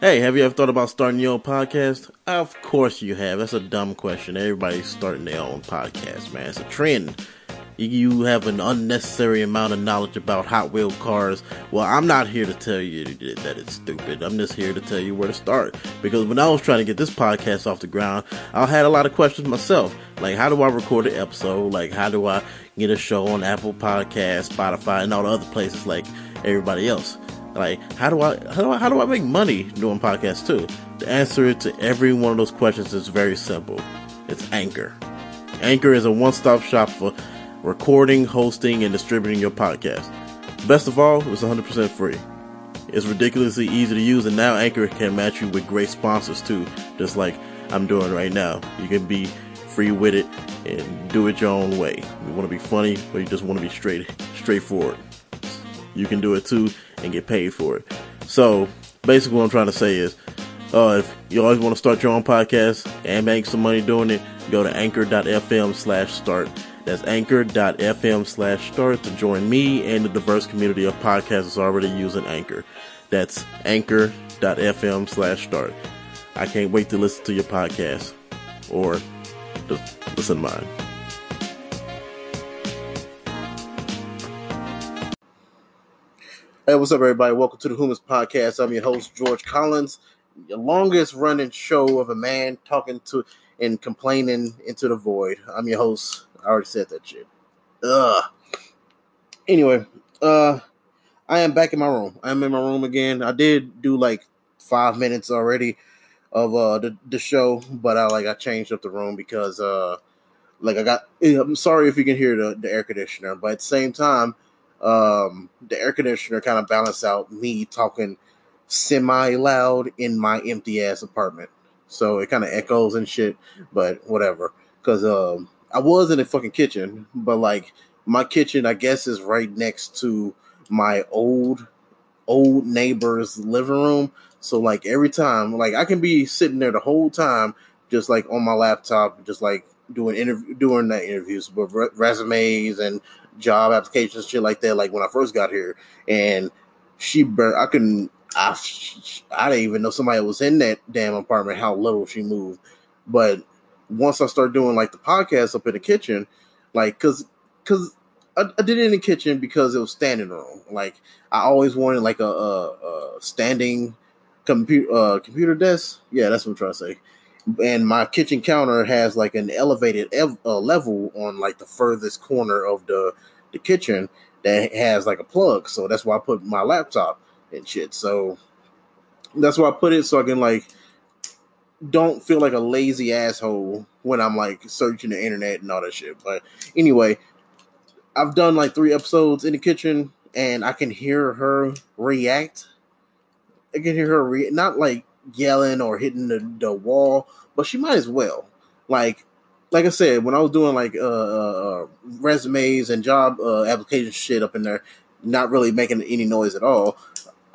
Hey, have you ever thought about starting your own podcast? Of course you have. That's a dumb question. Everybody's starting their own podcast, man. It's a trend. You have an unnecessary amount of knowledge about Hot Wheel cars. Well, I'm not here to tell you that it's stupid. I'm just here to tell you where to start. Because when I was trying to get this podcast off the ground, I had a lot of questions myself. Like, how do I record an episode? Like, how do I get a show on Apple Podcasts, Spotify, and all the other places like everybody else? Like, how do I how do I how do I make money doing podcasts too? The answer to every one of those questions is very simple. It's Anchor. Anchor is a one-stop shop for recording, hosting, and distributing your podcast. Best of all, it's 100% free. It's ridiculously easy to use, and now Anchor can match you with great sponsors too, just like I'm doing right now. You can be free with it and do it your own way. You want to be funny, or you just want to be straight, straightforward. You can do it too and get paid for it. So basically, what I'm trying to say is, uh, if you always want to start your own podcast and make some money doing it, go to anchor.fm slash start. That's anchor.fm slash start to join me and the diverse community of podcasters already using Anchor. That's anchor.fm slash start. I can't wait to listen to your podcast or listen to mine. Hey, what's up, everybody? Welcome to the Whomst Podcast. I'm your host, George Collins, the longest running show of a man talking to and complaining into the void. I'm your host. I already said that shit. Ugh. Anyway, uh, I am back in my room. I'm in my room again. I did do like five minutes already of uh the, the show, but I like I changed up the room because uh like I got I'm sorry if you can hear the, the air conditioner, but at the same time um, the air conditioner kind of balanced out me talking semi loud in my empty ass apartment. So it kind of echoes and shit, but whatever. Cause um, I was in a fucking kitchen, but like my kitchen, I guess, is right next to my old old neighbor's living room. So like every time, like I can be sitting there the whole time, just like on my laptop, just like doing interview, doing that interviews, with resumes and job applications, shit like that. Like when I first got here, and she, burnt. I couldn't, I, I didn't even know somebody was in that damn apartment. How little she moved, but once I started doing like the podcast up in the kitchen, like cause, cause I, I did it in the kitchen because it was standing room. Like I always wanted like a, a, a standing computer uh, computer desk. Yeah, that's what I'm trying to say and my kitchen counter has like an elevated ev- uh, level on like the furthest corner of the the kitchen that has like a plug. So that's why I put my laptop and shit. So that's why I put it so I can like don't feel like a lazy asshole when I'm like searching the internet and all that shit. But anyway, I've done like three episodes in the kitchen and I can hear her react. I can hear her re- not like yelling or hitting the, the wall, but she might as well. Like, like I said, when I was doing like uh, uh, uh resumes and job uh, application shit up in there, not really making any noise at all.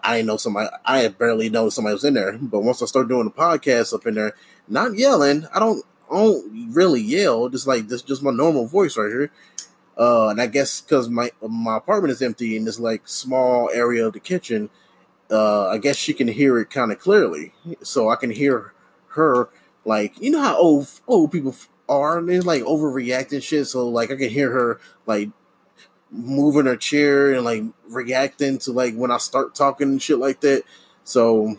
I didn't know somebody. I barely know somebody was in there. But once I started doing the podcast up in there, not yelling. I don't. I don't really yell. Just like this, just my normal voice right here. Uh, and I guess because my my apartment is empty in this like small area of the kitchen, uh, I guess she can hear it kind of clearly. So I can hear her like you know how old old people are and they're like overreacting shit. So like I can hear her like moving her chair and like reacting to like when I start talking and shit like that. So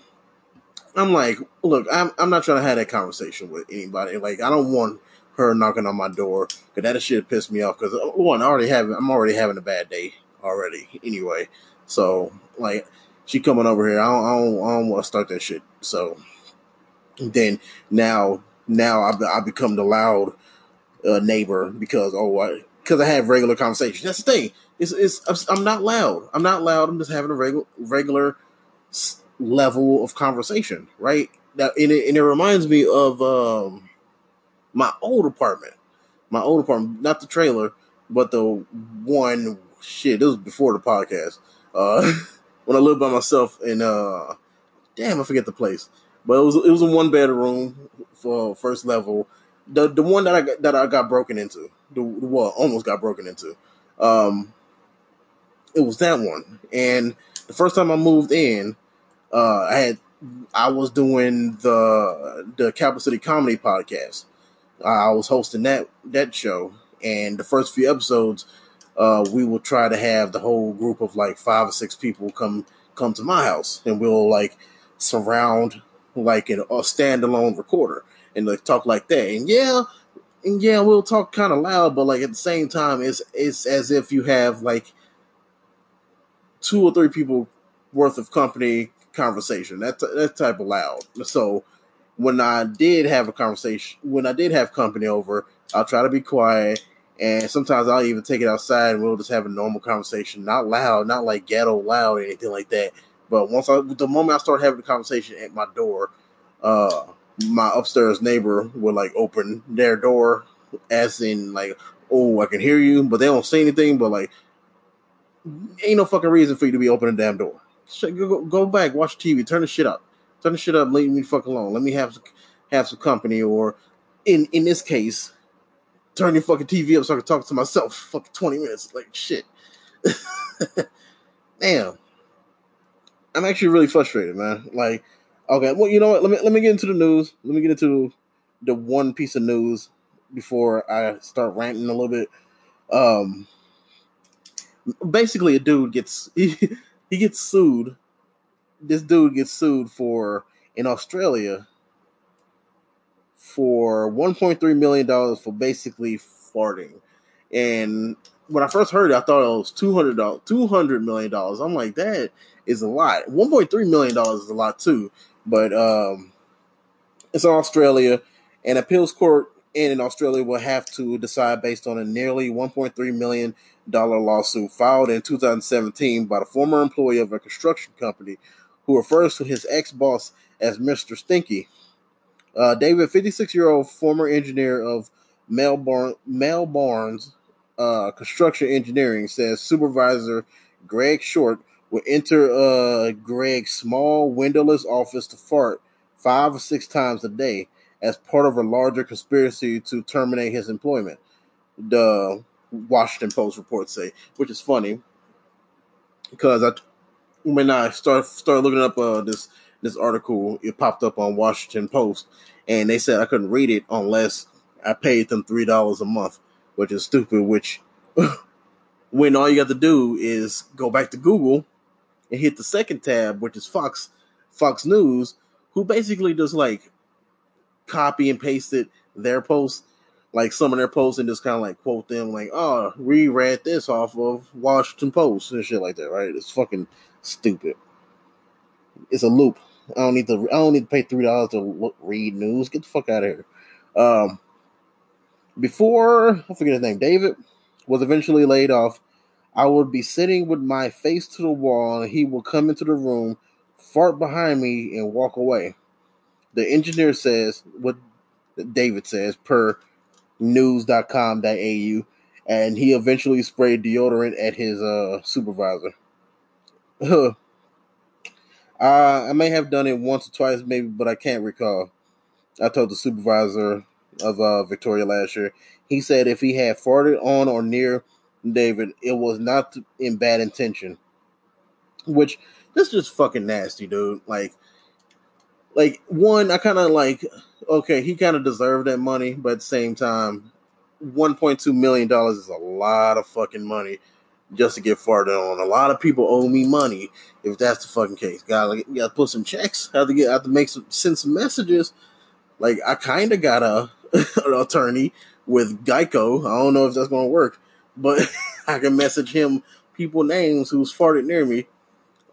I'm like, look, I'm I'm not trying to have that conversation with anybody. Like I don't want her knocking on my door because that shit pissed me off. Because uh, one, I already have I'm already having a bad day already anyway. So like she coming over here. I don't, I don't, I don't want to start that shit. So then now, now I, I become the loud uh, neighbor because oh, I, because I have regular conversations. That's the thing. It's, it's I'm not loud. I'm not loud. I'm just having a regular regular level of conversation, right? Now, and it, and it reminds me of um, my old apartment. My old apartment, not the trailer, but the one. Shit, this was before the podcast. Uh, when I lived by myself in uh damn I forget the place. But it was it was a one bedroom for first level. The the one that I got, that I got broken into. The, the well almost got broken into. Um it was that one. And the first time I moved in, uh I had I was doing the the Capital City Comedy podcast. I was hosting that that show, and the first few episodes, uh, we will try to have the whole group of like five or six people come come to my house, and we'll like surround like in a standalone recorder and like talk like that. And yeah, and yeah, we'll talk kind of loud, but like at the same time, it's it's as if you have like two or three people worth of company conversation. That that type of loud. So when I did have a conversation, when I did have company over, I'll try to be quiet. And sometimes I'll even take it outside and we'll just have a normal conversation, not loud, not like ghetto loud or anything like that. But once I, the moment I start having the conversation at my door, uh, my upstairs neighbor would like open their door, as in like, oh, I can hear you, but they don't say anything. But like, ain't no fucking reason for you to be opening the damn door. Go, go back, watch TV, turn the shit up, turn the shit up, leave me fuck alone. Let me have have some company, or in in this case, turn your fucking TV up so I can talk to myself. Fucking twenty minutes, like shit. Damn, I'm actually really frustrated, man. Like, okay, well, you know what? Let me let me get into the news. Let me get into the one piece of news before I start ranting a little bit. Um, basically, a dude gets he, he gets sued. This dude gets sued for in Australia for 1.3 million dollars for basically farting. And when I first heard it, I thought it was 200 dollars, 200 million dollars. I'm like, that is a lot. 1.3 million dollars is a lot too. But um, it's in Australia, and appeals court in Australia will have to decide based on a nearly 1.3 million dollar lawsuit filed in 2017 by the former employee of a construction company who refers to his ex-boss as Mr. Stinky. Uh, David, 56-year-old former engineer of Melbourne, Melbourne's uh, construction engineering, says supervisor Greg Short will enter uh, Greg's small windowless office to fart five or six times a day as part of a larger conspiracy to terminate his employment. The Washington Post reports say, which is funny because I, when I start started looking up uh, this this article, it popped up on Washington Post, and they said I couldn't read it unless I paid them three dollars a month, which is stupid. Which when all you have to do is go back to Google and hit the second tab, which is Fox Fox News, who basically just like copy and pasted their post like some of their posts and just kind of like quote them like, "Oh, we read this off of Washington Post and shit like that." Right? It's fucking stupid. It's a loop. I don't need to. I don't need to pay three dollars to look, read news. Get the fuck out of here. Um, before I forget his name, David was eventually laid off. I would be sitting with my face to the wall, and he would come into the room, fart behind me, and walk away. The engineer says what David says per news.com.au, and he eventually sprayed deodorant at his uh, supervisor. uh, I may have done it once or twice, maybe, but I can't recall. I told the supervisor of uh, Victoria last year. He said if he had farted on or near David, it was not in bad intention. Which this is just fucking nasty, dude. Like, like one, I kind of like okay, he kind of deserved that money, but at the same time, one point two million dollars is a lot of fucking money just to get farted on. A lot of people owe me money if that's the fucking case. Got like, got to put some checks. Have to get have to make some send some messages. Like I kind of got a an attorney with Geico. I don't know if that's gonna work, but I can message him people names who's farted near me.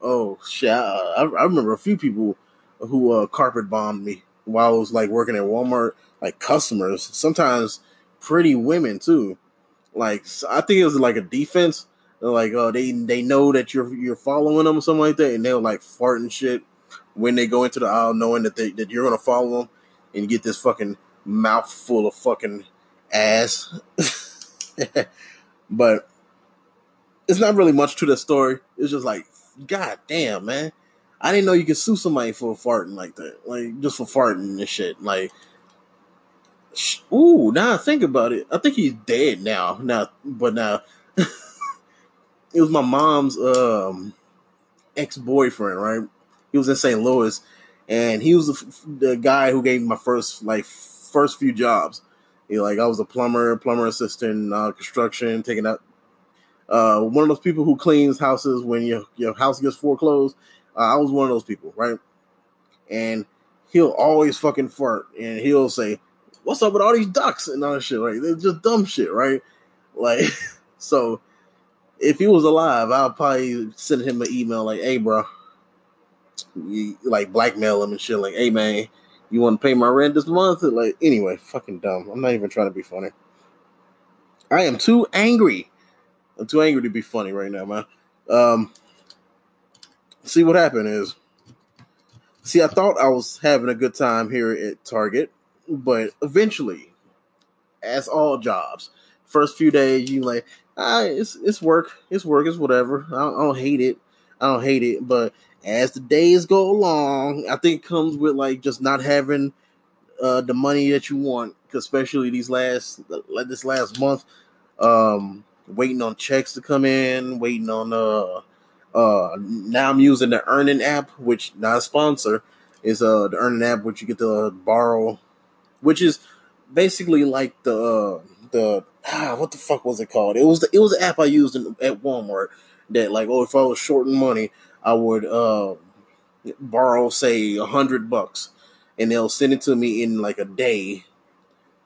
Oh shit! I, I remember a few people who uh, carpet bombed me while I was like working at Walmart, like customers, sometimes pretty women too. Like I think it was like a defense. They're like, oh, they they know that you're you're following them or something like that, and they'll like fart and shit when they go into the aisle, knowing that they that you're gonna follow them and get this fucking mouthful of fucking ass. but it's not really much to the story. It's just like, god damn, man. I didn't know you could sue somebody for farting like that, like just for farting and shit. Like, ooh, now I think about it, I think he's dead now. Now, but now it was my mom's um, ex boyfriend, right? He was in St. Louis, and he was the, the guy who gave me my first like first few jobs. He, like I was a plumber, plumber assistant, uh, construction, taking out uh, one of those people who cleans houses when your your house gets foreclosed. Uh, I was one of those people, right? And he'll always fucking fart, and he'll say, "What's up with all these ducks and all that shit?" Like they're just dumb shit, right? Like so. If he was alive, I'll probably send him an email like, "Hey, bro, you, like blackmail him and shit. Like, hey man, you want to pay my rent this month? Like, anyway, fucking dumb. I'm not even trying to be funny. I am too angry. I'm too angry to be funny right now, man. Um, see what happened is, see, I thought I was having a good time here at Target, but eventually, as all jobs, first few days you like, ah, it's it's work, it's work, it's whatever. I don't, I don't hate it. I don't hate it, but as the days go along, I think it comes with like just not having uh, the money that you want, especially these last like this last month, um, waiting on checks to come in, waiting on uh uh now I'm using the Earnin app, which not a sponsor, is uh the Earnin app which you get to uh, borrow, which is basically like the uh, the ah, what the fuck was it called? It was the it was the app I used in, at Walmart that like oh if I was short in money I would uh, borrow, say, a hundred bucks, and they'll send it to me in like a day,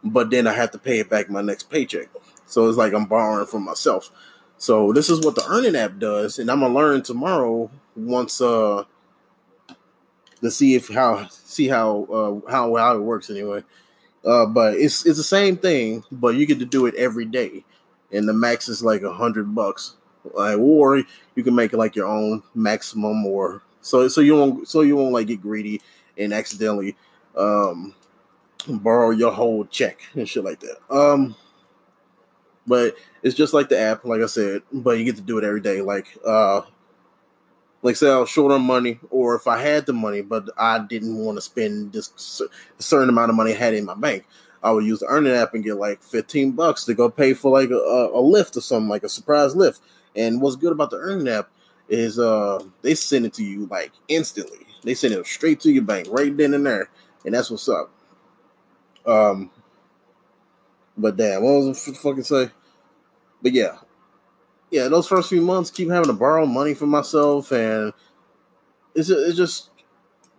but then I have to pay it back my next paycheck. So it's like I'm borrowing from myself. So this is what the Earnin app does, and I'm gonna learn tomorrow once uh to see if how see how uh how how it works anyway. Uh, but it's it's the same thing, but you get to do it every day, and the max is like a hundred bucks like, or you can make it like your own maximum, or so so you won't so you won't like get greedy and accidentally um, borrow your whole check and shit like that. Um, but it's just like the app, like I said, but you get to do it every day. Like, uh, like say I was short on money, or if I had the money, but I didn't want to spend this certain amount of money I had in my bank, I would use the Earnin app and get like fifteen bucks to go pay for like a, a Lyft or something, like a surprise Lyft. And what's good about the Earn app is uh they send it to you like instantly. They send it straight to your bank right then and there, and that's what's up. Um, but damn, what was I fucking say? But yeah, yeah, those first few months, keep having to borrow money for myself, and it's just, it just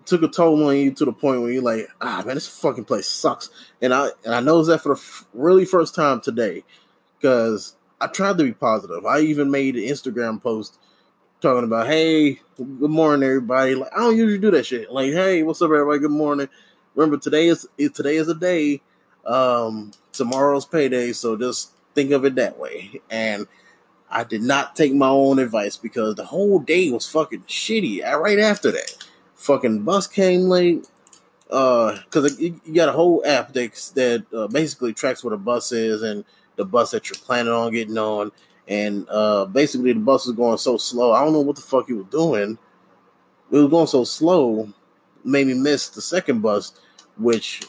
took a toll on you to the point where you're like, ah, man, this fucking place sucks. And I and I know that for the f- really first time today, because I tried to be positive. I even made an Instagram post talking about, hey, good morning, everybody. Like, I don't usually do that shit. Like, hey, what's up, everybody? Good morning. Remember, today is today is a day. Um, tomorrow's payday, so just think of it that way. And I did not take my own advice because the whole day was fucking shitty. Right after that, fucking bus came late. Uh, because you got a whole app that that uh, basically tracks what a bus is and the bus that you're planning on getting on. And uh, basically, the bus was going so slow. I don't know what the fuck he was doing. It was going so slow, made me miss the second bus, which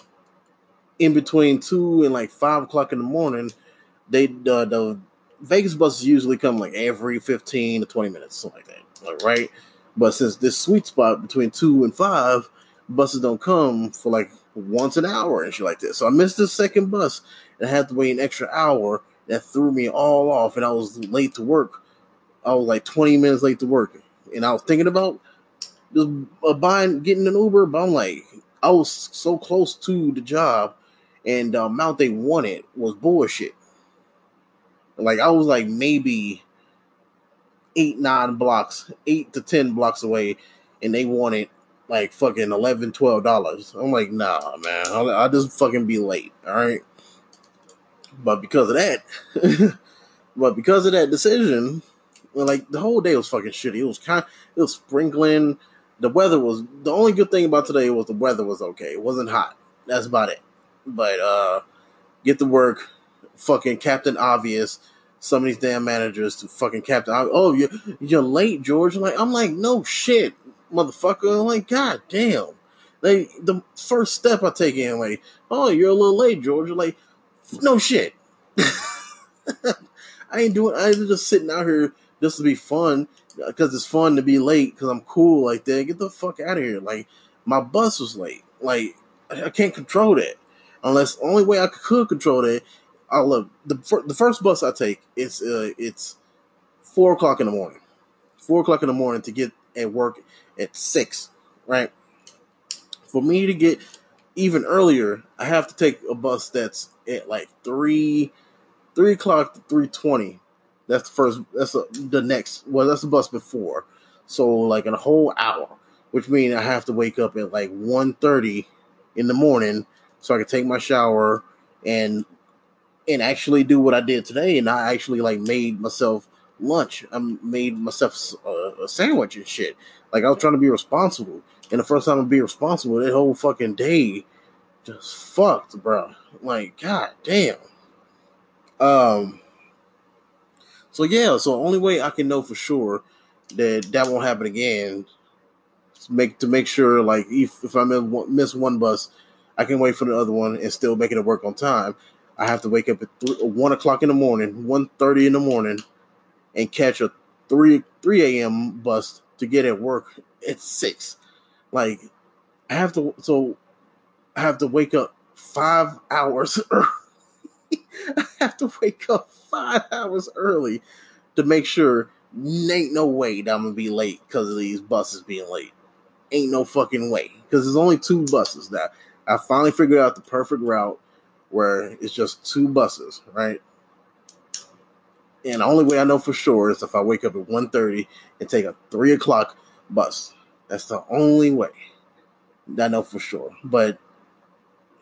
in between two and like five o'clock in the morning, they uh, the Vegas buses usually come like every fifteen to twenty minutes, something like that, right? But since this sweet spot between two and five, buses don't come for like once an hour and shit like this. So I missed the second bus and I had to wait an extra hour. That threw me all off, and I was late to work. I was like 20 minutes late to work, and I was thinking about just uh, buying, getting an Uber, but I'm like, I was so close to the job, and the amount they wanted was bullshit. Like I was like maybe eight, nine blocks, eight to ten blocks away, and they wanted like fucking 11 12 dollars. I'm like nah man. I'll, I'll, just fucking be late all right but because of that but because of that decision like the whole day was fucking shitty. It was kind it was sprinkling. The weather was the only good thing about today was the weather was okay. It wasn't hot. That's about it. But uh get to work fucking captain obvious some of these damn managers to fucking captain oh you're, you're late george like i'm like no shit motherfucker. I'm like, God damn. Like the first step I take in, like, oh, you're a little late, George. Like, no shit. I ain't doing. I'm just sitting out here just to be fun because it's fun to be late because I'm cool like that. Get the fuck out of here. Like, my bus was late. Like I can't control that unless only way I could control that. I love the the first bus I take it's uh, it's four o'clock in the morning, four o'clock in the morning to get at work at six, right? For me to get even earlier, I have to take a bus that's at like three three o'clock to three twenty. That's the first. That's a, the next. Well, that's the bus before. So like in a whole hour, which means I have to wake up at like 1.30 in the morning so I can take my shower and and actually do what I did today. And I actually like made myself lunch. I made myself a, a sandwich and shit. Like I was trying to be responsible. And the first time to be responsible, that whole fucking day just fucked, bro. Like, god damn. Um. So yeah, so only way I can know for sure that that won't happen again. To make to make sure, like if if I miss one bus, I can wait for the other one and still make it work on time. I have to wake up at one o'clock in the morning, one thirty in the morning, and catch a three three a.m. bus to get at work at six. Like I have to, so I have to wake up five hours early. I have to wake up five hours early to make sure ain't no way that I'm gonna be late because of these buses being late. Ain't no fucking way because there's only two buses now. I finally figured out the perfect route where it's just two buses, right? And the only way I know for sure is if I wake up at 1.30 and take a 3 o'clock bus. That's the only way I know for sure. But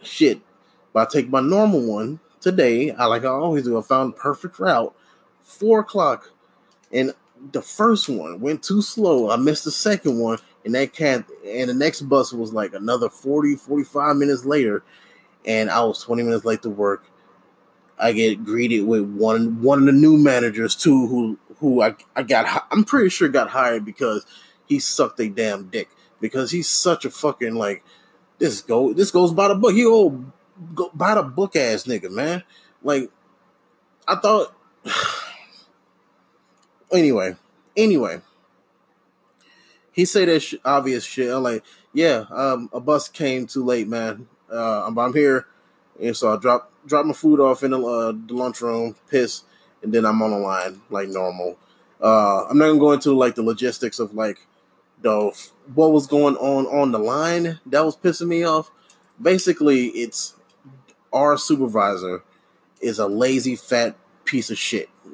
shit, if I take my normal one today, I like I always do, I found perfect route, 4 o'clock. And the first one went too slow. I missed the second one, and that cat and the next bus was like another 40, 45 minutes later, and I was 20 minutes late to work. I get greeted with one one of the new managers too, who who I I got I'm pretty sure got hired because he sucked a damn dick because he's such a fucking like this go this goes by the book. He old go by the book ass nigga, man. Like I thought anyway, anyway. He said that sh- obvious shit. I'm like, yeah, um, a bus came too late, man. Uh, I'm, I'm here, and so I drop drop my food off in the, uh, the lunchroom, piss, and then I'm on the line like normal. Uh, I'm not gonna go into like the logistics of like the what was going on on the line that was pissing me off. Basically, it's our supervisor is a lazy fat piece of shit.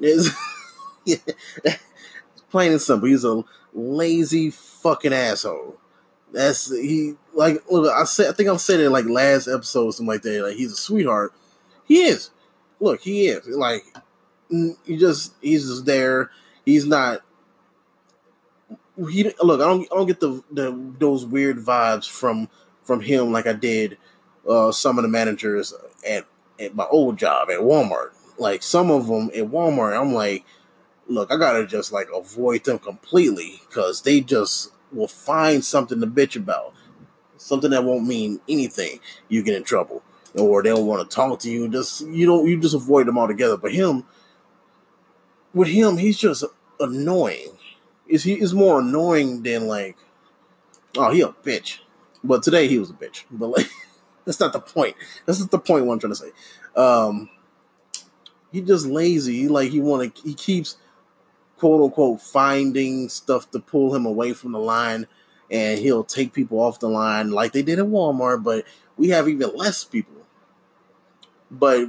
Plain and simple. He's a lazy fucking asshole. That's he like look. I said I think I said it like last episode, something like that. Like he's a sweetheart. He is. Look, he is. Like he just he's just there. He's not. He look. I don't. I don't get the, the those weird vibes from from him like I did uh, some of the managers at at my old job at Walmart. Like some of them at Walmart, I'm like, look, I gotta just like avoid them completely because they just will find something to bitch about, something that won't mean anything. You get in trouble, or they'll want to talk to you. Just you don't you just avoid them altogether. But him, with him, he's just annoying. Is he is more annoying than like, oh, he a bitch. But today he was a bitch. But like, that's not the point. That's not the point. What I'm trying to say. Um, he just lazy. Like he want to. He keeps quote unquote finding stuff to pull him away from the line and he'll take people off the line like they did at Walmart, but we have even less people. But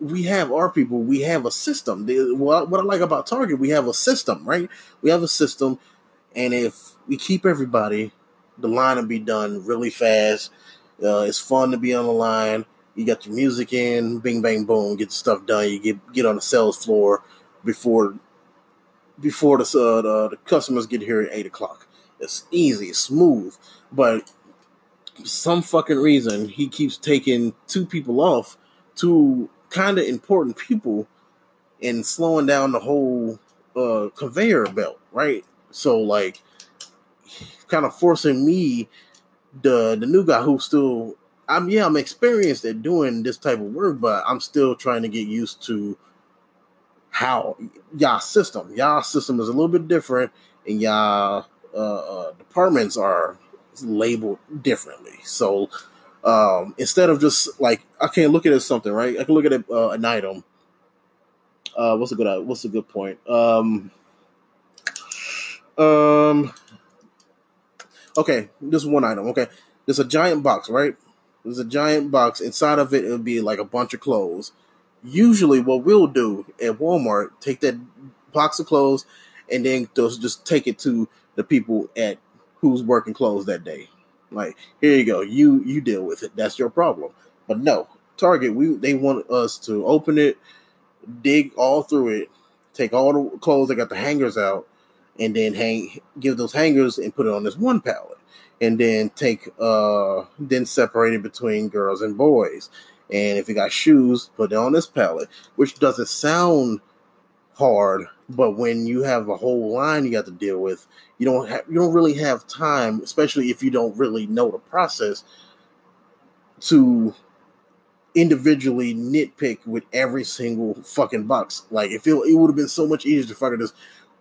we have our people, we have a system. What I like about Target, we have a system, right? We have a system, and if we keep everybody, the line will be done really fast. Uh, it's fun to be on the line. You got your music in, bing, bang, boom, get the stuff done. You get get on the sales floor before before the, uh, the, the customers get here at eight o'clock. It's easy, smooth, but some fucking reason he keeps taking two people off, two kind of important people, and slowing down the whole uh, conveyor belt, right? So like, kind of forcing me, the the new guy who's still, I'm yeah, I'm experienced at doing this type of work, but I'm still trying to get used to how y'all system. Y'all system is a little bit different, and y'all uh, uh, departments are labeled differently. So um, instead of just like I can't look at it as something, right? I can look at it, uh, an item. Uh, what's a good what's a good point? Um, um, okay, this one item. Okay, there's a giant box, right? There's a giant box. Inside of it, it would be like a bunch of clothes. Usually, what we'll do at Walmart, take that box of clothes, and then just just take it to the people at who's working clothes that day. Like, here you go. You you deal with it. That's your problem. But no, Target, we they want us to open it, dig all through it, take all the clothes that got the hangers out, and then hang give those hangers and put it on this one pallet. And then take uh then separate it between girls and boys. And if you got shoes, put it on this pallet, which doesn't sound hard, but when you have a whole line you got to deal with, you don't have you don't really have time, especially if you don't really know the process, to individually nitpick with every single fucking box. Like if it, it would have been so much easier to fucking just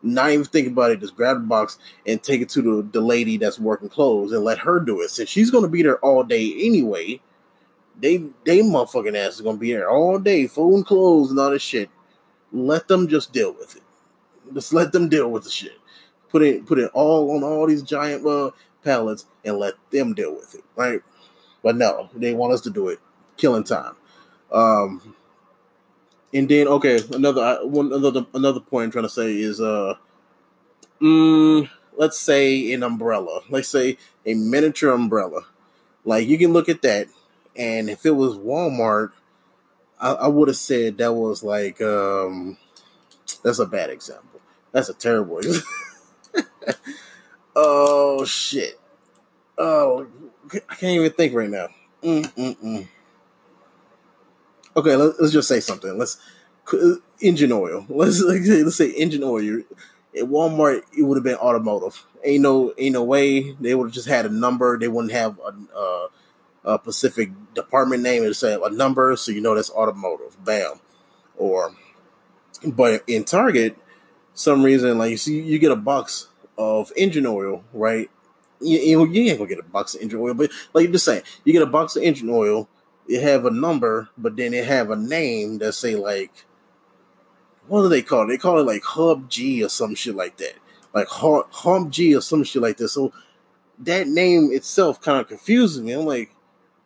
not even think about it, just grab the box and take it to the, the lady that's working clothes and let her do it. Since she's gonna be there all day anyway, they they motherfucking ass is gonna be there all day, folding clothes and all this shit. Let them just deal with it. Just let them deal with the shit. Put it put it all on all these giant uh, pallets and let them deal with it, right? But no, they want us to do it, killing time. Um, and then okay, another one another another point I'm trying to say is uh, mm, let's say an umbrella. Let's say a miniature umbrella. Like you can look at that, and if it was Walmart, I, I would have said that was like um, that's a bad example. That's a terrible example. oh shit. Oh, I can't even think right now. Mm-mm-mm. Okay, let, us just say something. Let's uh, engine oil. Let's let's say engine oil. At Walmart, it would have been automotive. Ain't no ain't no way they would have just had a number. They wouldn't have a, a, a specific department name. and say a number, so you know that's automotive. Bam. Or, but in Target, some reason like you see you get a box of engine oil, right? You, you, ain't gonna get a box of engine oil, but like you just saying, you get a box of engine oil. It have a number, but then it have a name that say like, what do they call it? They call it like Hub G or some shit like that, like Hub G or some shit like that. So that name itself kind of confuses me. I'm like,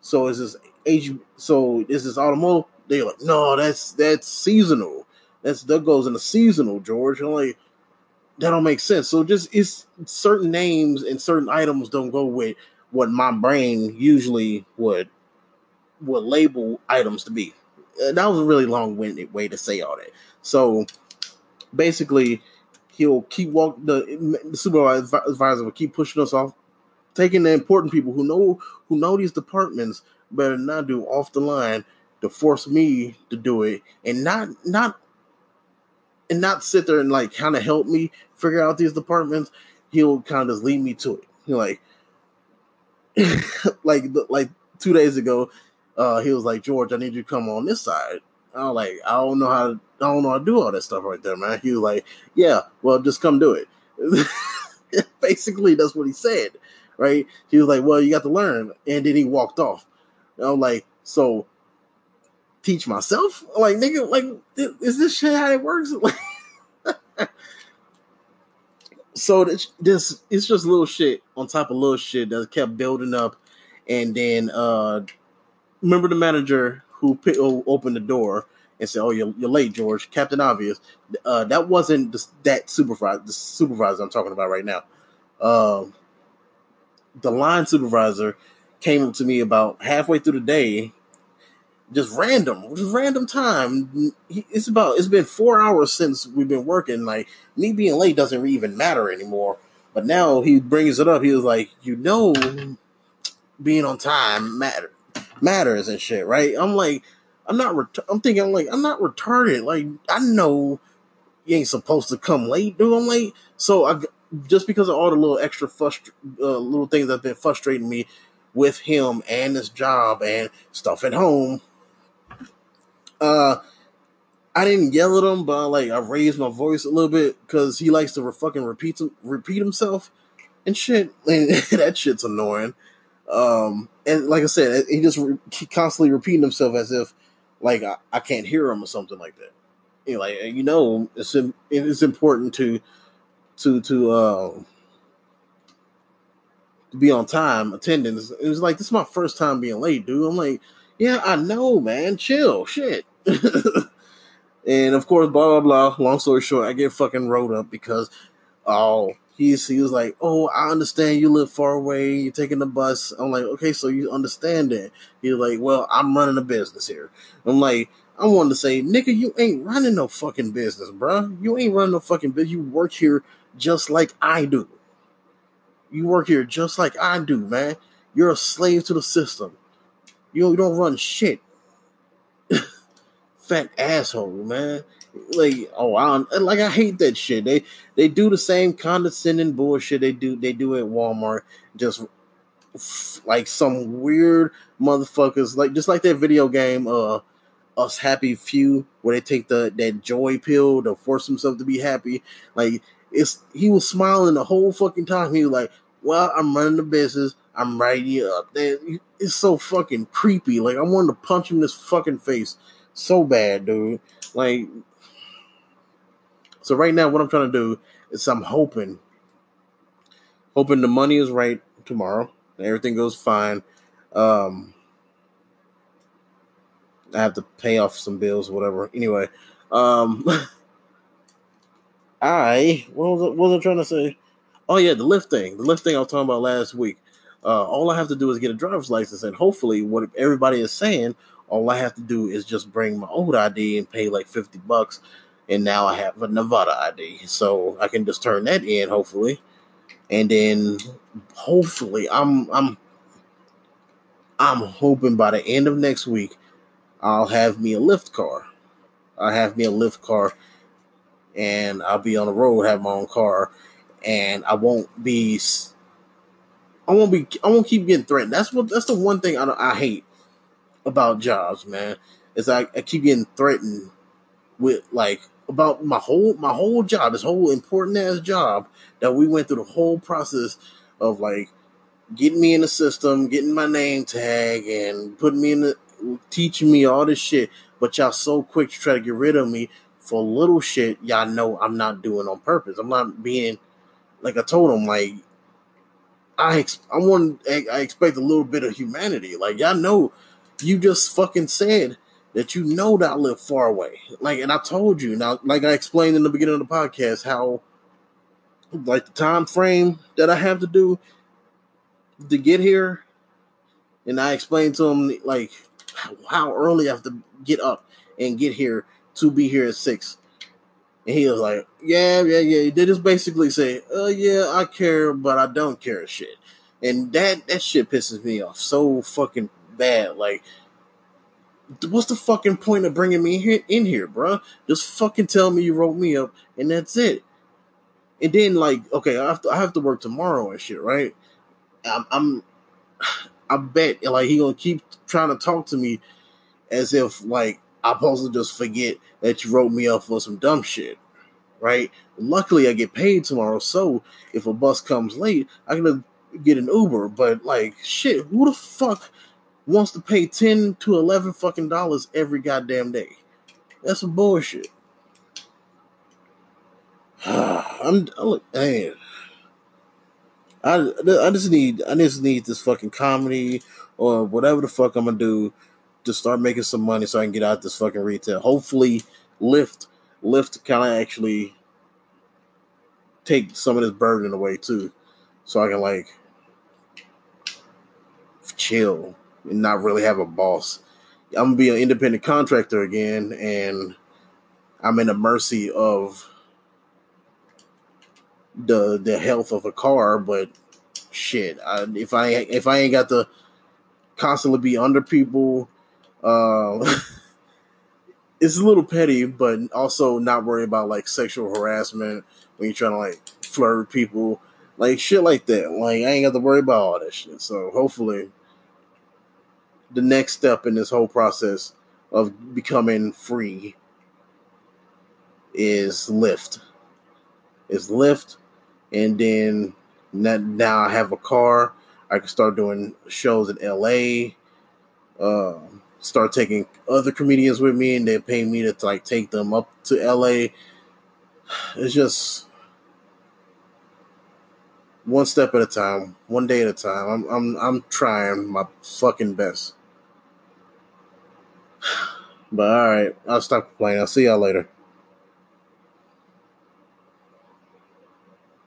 so is this H? So is this automotive? They're like, no, that's that's seasonal. That's that goes in a seasonal, George. I'm like, that don't make sense. So just it's certain names and certain items don't go with what my brain usually would would label items to be. That was a really long-winded way to say all that. So basically, he'll keep walk the, the supervisor will keep pushing us off, taking the important people who know who know these departments better not do off the line to force me to do it, and not not and not sit there and like kind of help me figure out these departments. He'll kind of lead me to it. Like, like, like two days ago, uh, he was like, George, I need you to come on this side. I was like, I don't know how to, I don't know how to do all that stuff right there, man. He was like, Yeah, well, just come do it. Basically, that's what he said, right? He was like, Well, you got to learn, and then he walked off. And I'm like, so teach myself? Like, nigga, like, is this shit how it works? so this, this it's just little shit on top of little shit that kept building up, and then uh remember the manager who, who opened the door and said, "Oh, you're, you're late, George." Captain Obvious. Uh, that wasn't the, that supervisor. The supervisor I'm talking about right now. Uh, the line supervisor came up to me about halfway through the day just random, just random time. It's about it's been four hours since we've been working. Like me being late doesn't even matter anymore. But now he brings it up. He was like, you know, being on time matter matters and shit, right? I'm like, I'm not. Ret- I'm thinking, like, I'm not retarded. Like I know you ain't supposed to come late, dude. I'm late. So I just because of all the little extra frust- uh, little things that've been frustrating me with him and this job and stuff at home uh, I didn't yell at him, but like I raised my voice a little bit because he likes to re- fucking repeat repeat himself. and shit. And that shit's annoying. Um, and like I said, he just re- constantly repeating himself as if like I, I, can't hear him or something like that. You know, like you know, it's it's important to to to uh, to be on time attendance. It was like this is my first time being late, dude. I'm like, yeah, I know, man. Chill, shit. and of course, blah blah blah. Long story short, I get fucking rolled up because oh he's he was like, "Oh, I understand you live far away. You're taking the bus." I'm like, "Okay, so you understand that?" He's like, "Well, I'm running a business here." I'm like, I wanted to say, "Nigga, you ain't running no fucking business, bro. You ain't running no fucking business. You work here just like I do. You work here just like I do, man. You're a slave to the system. You don't run shit." Fat asshole, man like oh I like I hate that shit. They they do the same condescending bullshit they do they do at Walmart. Just like some weird motherfuckers, like just like that video game, uh, Us Happy Few, where they take the that joy pill to force themselves to be happy. Like it's he was smiling the whole fucking time. He was like, "Well, I'm running the business. I'm writing you up." It's so fucking creepy. Like I wanted to punch him in his fucking face so bad, dude. Like so right now, what I'm trying to do is I'm hoping, hoping the money is right tomorrow. and Everything goes fine. Um, I have to pay off some bills, whatever. Anyway, um, I what was, what was I trying to say? Oh yeah, the Lyft thing. The Lyft thing I was talking about last week. Uh, all I have to do is get a driver's license, and hopefully, what everybody is saying, all I have to do is just bring my old ID and pay like fifty bucks, and now I have a Nevada ID, so I can just turn that in hopefully, and then hopefully I'm I'm I'm hoping by the end of next week I'll have me a Lyft car. I'll have me a Lyft car, and I'll be on the road, have my own car, and I won't be. I won't be. I won't keep getting threatened. That's what. That's the one thing I, I hate about jobs, man. Is I, I keep getting threatened with like about my whole my whole job, this whole important ass job that we went through the whole process of like getting me in the system, getting my name tag, and putting me in the teaching me all this shit. But y'all so quick to try to get rid of me for little shit y'all know I'm not doing on purpose. I'm not being like I told them like I ex- I want I expect a little bit of humanity. Like y'all know you just fucking said that you know that I live far away. Like, and I told you now, like I explained in the beginning of the podcast, how like the time frame that I have to do to get here, and I explained to him like how early I have to get up and get here to be here at six. And he was like, "Yeah, yeah, yeah." They just basically say, "Oh yeah, I care, but I don't care." Shit, and that that shit pisses me off so fucking bad. Like what's the fucking point of bringing me here, in here, bro? Just fucking tell me you wrote me up, and that's it. And then, like, okay, I have to, I have to work tomorrow and shit, right? I'm, I'm, I bet, like, he gonna keep trying to talk to me as if, like, I'm supposed to just forget that you wrote me up for some dumb shit, right? Luckily, I get paid tomorrow, so if a bus comes late, I can get an Uber. But like, shit, who the fuck wants to pay ten to eleven fucking dollars every goddamn day. That's some bullshit. I'm look, man. I I just need I just need this fucking comedy or whatever the fuck I'm gonna do to start making some money so I can get out this fucking retail. Hopefully, Lyft Lyft kind of actually take some of this burden away too, so I can like chill and not really have a boss. I'm gonna be an independent contractor again, and I'm in the mercy of the the health of a car. But shit, I, if I if I ain't got to constantly be under people, uh, it's a little petty, but also not worry about like sexual harassment when you're trying to like flirt with people, like shit like that. Like I ain't got to worry about all that shit. So hopefully the next step in this whole process of becoming free is Lyft. Is Lyft, and then now I have a car. I can start doing shows in LA. Uh, start taking other comedians with me, and they pay me to like take them up to LA. It's just one step at a time, one day at a time. I'm I'm I'm trying my fucking best. But all right, I'll stop complaining. I'll see y'all later.